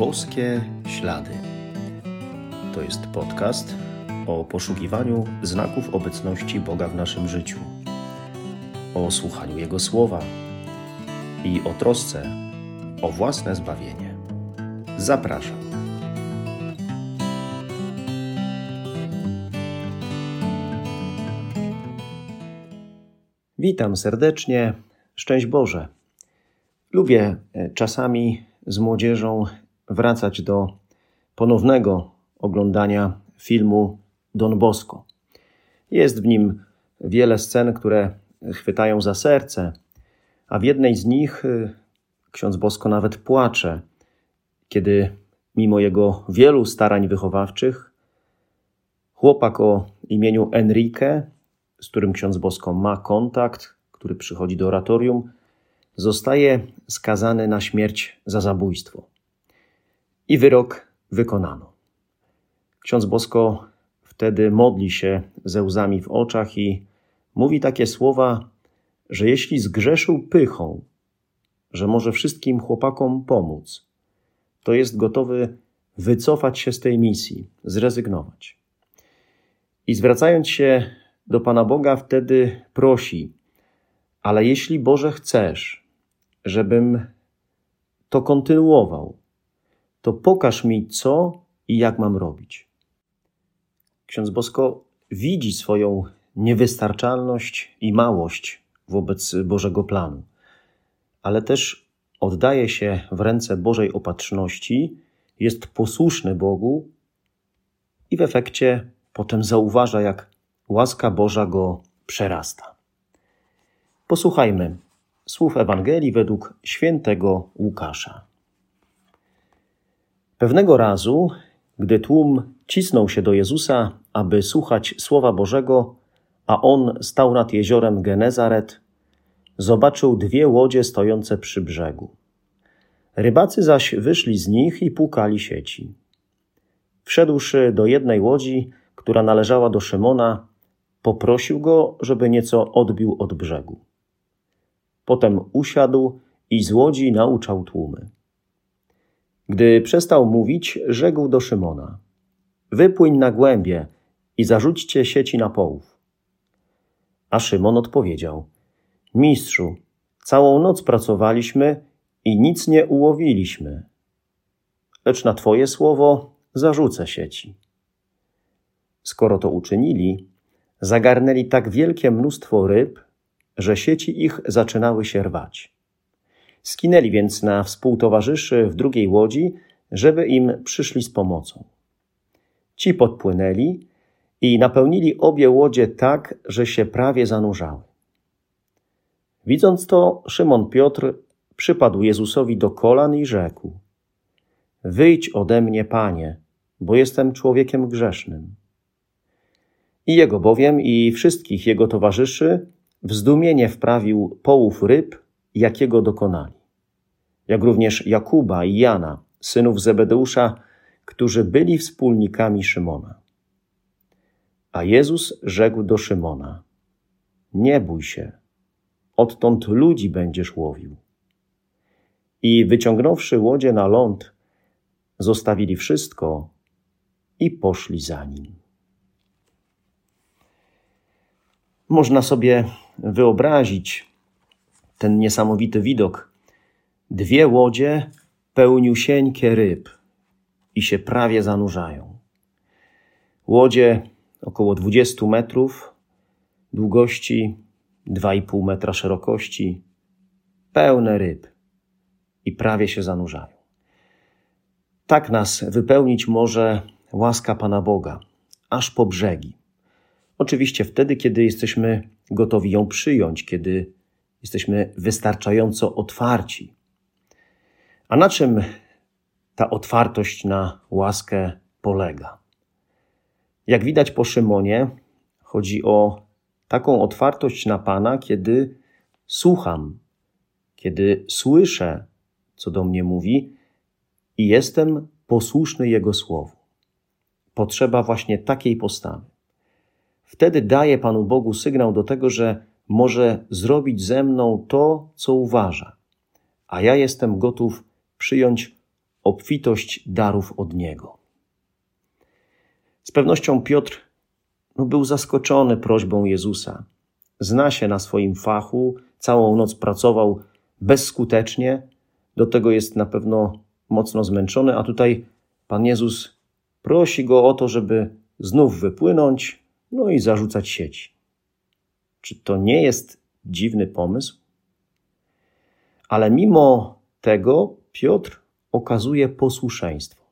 Boskie Ślady. To jest podcast o poszukiwaniu znaków obecności Boga w naszym życiu, o słuchaniu Jego słowa i o trosce o własne zbawienie. Zapraszam. Witam serdecznie. Szczęść Boże. Lubię e, czasami z młodzieżą wracać do ponownego oglądania filmu Don Bosco. Jest w nim wiele scen, które chwytają za serce, a w jednej z nich e, ksiądz Bosko nawet płacze, kiedy mimo jego wielu starań wychowawczych, chłopak o imieniu Enrique, z którym ksiądz Bosko ma kontakt, który przychodzi do oratorium, zostaje skazany na śmierć za zabójstwo. I wyrok wykonano. Ksiądz Bosko wtedy modli się ze łzami w oczach i mówi takie słowa, że jeśli zgrzeszył pychą, że może wszystkim chłopakom pomóc, to jest gotowy wycofać się z tej misji, zrezygnować. I zwracając się do Pana Boga, wtedy prosi: Ale jeśli Boże chcesz, żebym to kontynuował, to pokaż mi, co i jak mam robić. Ksiądz Bosko widzi swoją niewystarczalność i małość wobec Bożego planu, ale też oddaje się w ręce Bożej opatrzności, jest posłuszny Bogu i w efekcie potem zauważa, jak łaska Boża go przerasta. Posłuchajmy słów Ewangelii według świętego Łukasza. Pewnego razu, gdy tłum cisnął się do Jezusa, aby słuchać słowa Bożego, a on stał nad jeziorem Genezaret, zobaczył dwie łodzie stojące przy brzegu. Rybacy zaś wyszli z nich i płukali sieci. Wszedłszy do jednej łodzi, która należała do Szymona, poprosił go, żeby nieco odbił od brzegu. Potem usiadł i z łodzi nauczał tłumy. Gdy przestał mówić, rzekł do Szymona: Wypłyń na głębie i zarzućcie sieci na połów. A Szymon odpowiedział: Mistrzu, całą noc pracowaliśmy i nic nie ułowiliśmy. Lecz na Twoje słowo zarzucę sieci. Skoro to uczynili, zagarnęli tak wielkie mnóstwo ryb, że sieci ich zaczynały się rwać. Skinęli więc na współtowarzyszy w drugiej łodzi, żeby im przyszli z pomocą. Ci podpłynęli i napełnili obie łodzie tak, że się prawie zanurzały. Widząc to, Szymon Piotr przypadł Jezusowi do kolan i rzekł: Wyjdź ode mnie, panie, bo jestem człowiekiem grzesznym. I jego bowiem i wszystkich jego towarzyszy w zdumienie wprawił połów ryb, jakiego dokonali. Jak również Jakuba i Jana, synów Zebedeusza, którzy byli wspólnikami Szymona. A Jezus rzekł do Szymona: Nie bój się, odtąd ludzi będziesz łowił. I wyciągnąwszy łodzie na ląd, zostawili wszystko i poszli za nim. Można sobie wyobrazić ten niesamowity widok. Dwie łodzie pełniusieńkie ryb i się prawie zanurzają. Łodzie około 20 metrów długości, 2,5 metra szerokości, pełne ryb i prawie się zanurzają. Tak nas wypełnić może łaska Pana Boga, aż po brzegi. Oczywiście wtedy, kiedy jesteśmy gotowi ją przyjąć, kiedy jesteśmy wystarczająco otwarci. A na czym ta otwartość na łaskę polega? Jak widać po Szymonie, chodzi o taką otwartość na Pana, kiedy słucham, kiedy słyszę, co do mnie mówi i jestem posłuszny Jego słowu. Potrzeba właśnie takiej postawy. Wtedy daje Panu Bogu sygnał do tego, że może zrobić ze mną to, co uważa, a ja jestem gotów przyjąć obfitość darów od Niego. Z pewnością Piotr no, był zaskoczony prośbą Jezusa. Zna się na swoim fachu, całą noc pracował bezskutecznie, do tego jest na pewno mocno zmęczony, a tutaj Pan Jezus prosi go o to, żeby znów wypłynąć, no i zarzucać sieci. Czy to nie jest dziwny pomysł? Ale mimo tego Piotr okazuje posłuszeństwo.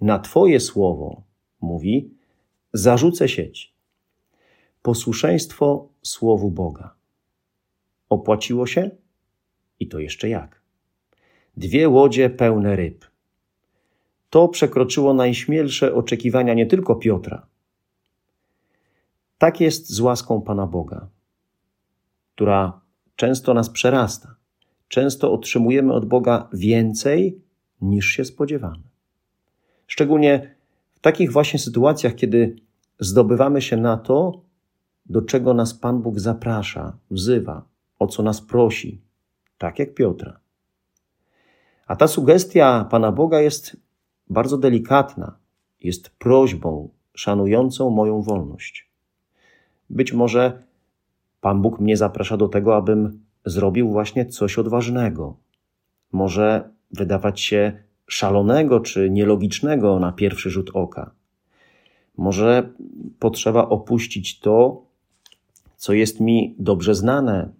Na Twoje słowo, mówi, zarzucę sieć. Posłuszeństwo słowu Boga. Opłaciło się? I to jeszcze jak? Dwie łodzie pełne ryb. To przekroczyło najśmielsze oczekiwania nie tylko Piotra. Tak jest z łaską Pana Boga, która często nas przerasta. Często otrzymujemy od Boga więcej niż się spodziewamy. Szczególnie w takich właśnie sytuacjach, kiedy zdobywamy się na to, do czego nas Pan Bóg zaprasza, wzywa, o co nas prosi, tak jak Piotra. A ta sugestia Pana Boga jest bardzo delikatna, jest prośbą szanującą moją wolność. Być może Pan Bóg mnie zaprasza do tego, abym zrobił właśnie coś odważnego. Może wydawać się szalonego czy nielogicznego na pierwszy rzut oka. Może potrzeba opuścić to, co jest mi dobrze znane,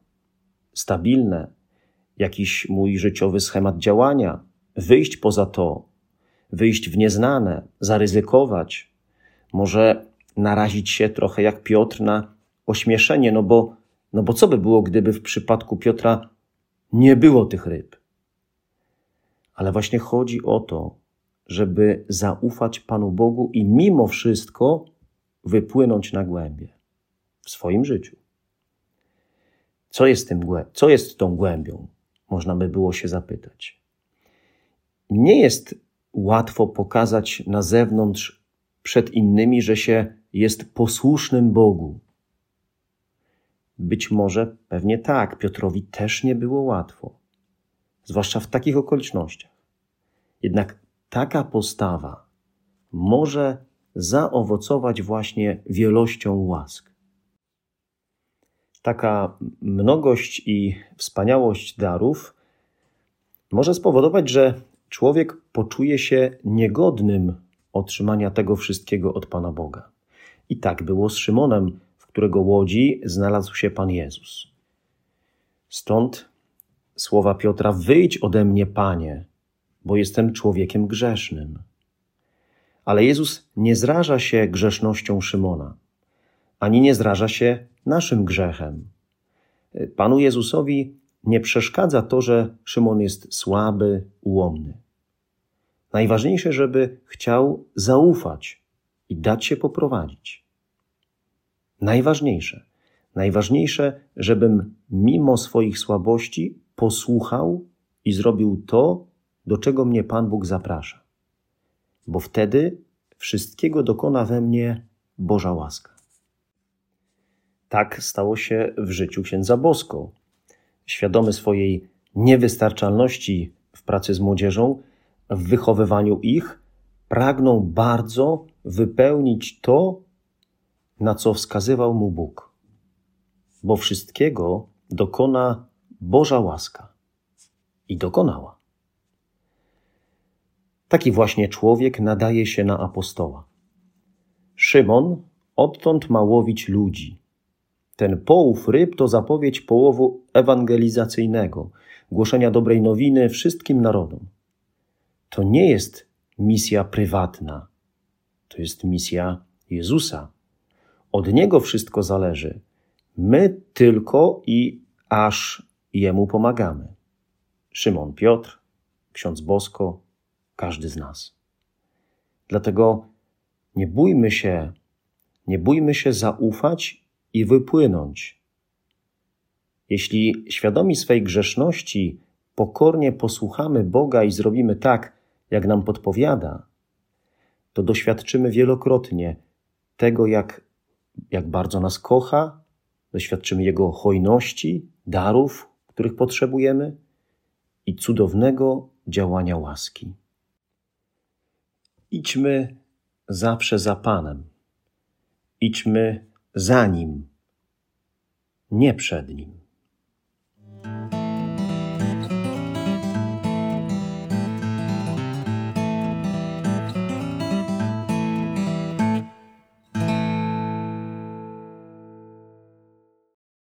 stabilne, jakiś mój życiowy schemat działania, wyjść poza to, wyjść w nieznane, zaryzykować, może narazić się trochę jak Piotr na ośmieszenie, no bo, no bo co by było, gdyby w przypadku Piotra nie było tych ryb? Ale właśnie chodzi o to, żeby zaufać Panu Bogu i mimo wszystko wypłynąć na głębie w swoim życiu. Co jest, tym, co jest tą głębią? Można by było się zapytać. Nie jest łatwo pokazać na zewnątrz przed innymi, że się jest posłusznym Bogu. Być może, pewnie tak, Piotrowi też nie było łatwo, zwłaszcza w takich okolicznościach. Jednak taka postawa może zaowocować właśnie wielością łask. Taka mnogość i wspaniałość darów może spowodować, że człowiek poczuje się niegodnym otrzymania tego wszystkiego od Pana Boga. I tak było z Szymonem, w którego łodzi znalazł się Pan Jezus. Stąd słowa Piotra: Wyjdź ode mnie, Panie, bo jestem człowiekiem grzesznym. Ale Jezus nie zraża się grzesznością Szymona, ani nie zraża się naszym grzechem. Panu Jezusowi nie przeszkadza to, że Szymon jest słaby, ułomny. Najważniejsze, żeby chciał zaufać i dać się poprowadzić. Najważniejsze, najważniejsze, żebym mimo swoich słabości posłuchał i zrobił to, do czego mnie Pan Bóg zaprasza. Bo wtedy wszystkiego dokona we mnie Boża łaska. Tak stało się w życiu księdza Bosko. Świadomy swojej niewystarczalności w pracy z młodzieżą, w wychowywaniu ich, pragnął bardzo wypełnić to, na co wskazywał mu Bóg. Bo wszystkiego dokona Boża łaska. I dokonała. Taki właśnie człowiek nadaje się na apostoła. Szymon odtąd ma łowić ludzi. Ten połów ryb to zapowiedź połowu ewangelizacyjnego, głoszenia dobrej nowiny wszystkim narodom. To nie jest misja prywatna, to jest misja Jezusa. Od Niego wszystko zależy. My tylko i aż Jemu pomagamy. Szymon Piotr, ksiądz Bosko, każdy z nas. Dlatego nie bójmy się, nie bójmy się zaufać i wypłynąć. Jeśli świadomi swej grzeszności pokornie posłuchamy Boga i zrobimy tak, jak nam podpowiada, to doświadczymy wielokrotnie tego, jak, jak bardzo nas kocha, doświadczymy Jego hojności, darów, których potrzebujemy i cudownego działania łaski. Idźmy zawsze za Panem. Idźmy za Nim, nie przed Nim.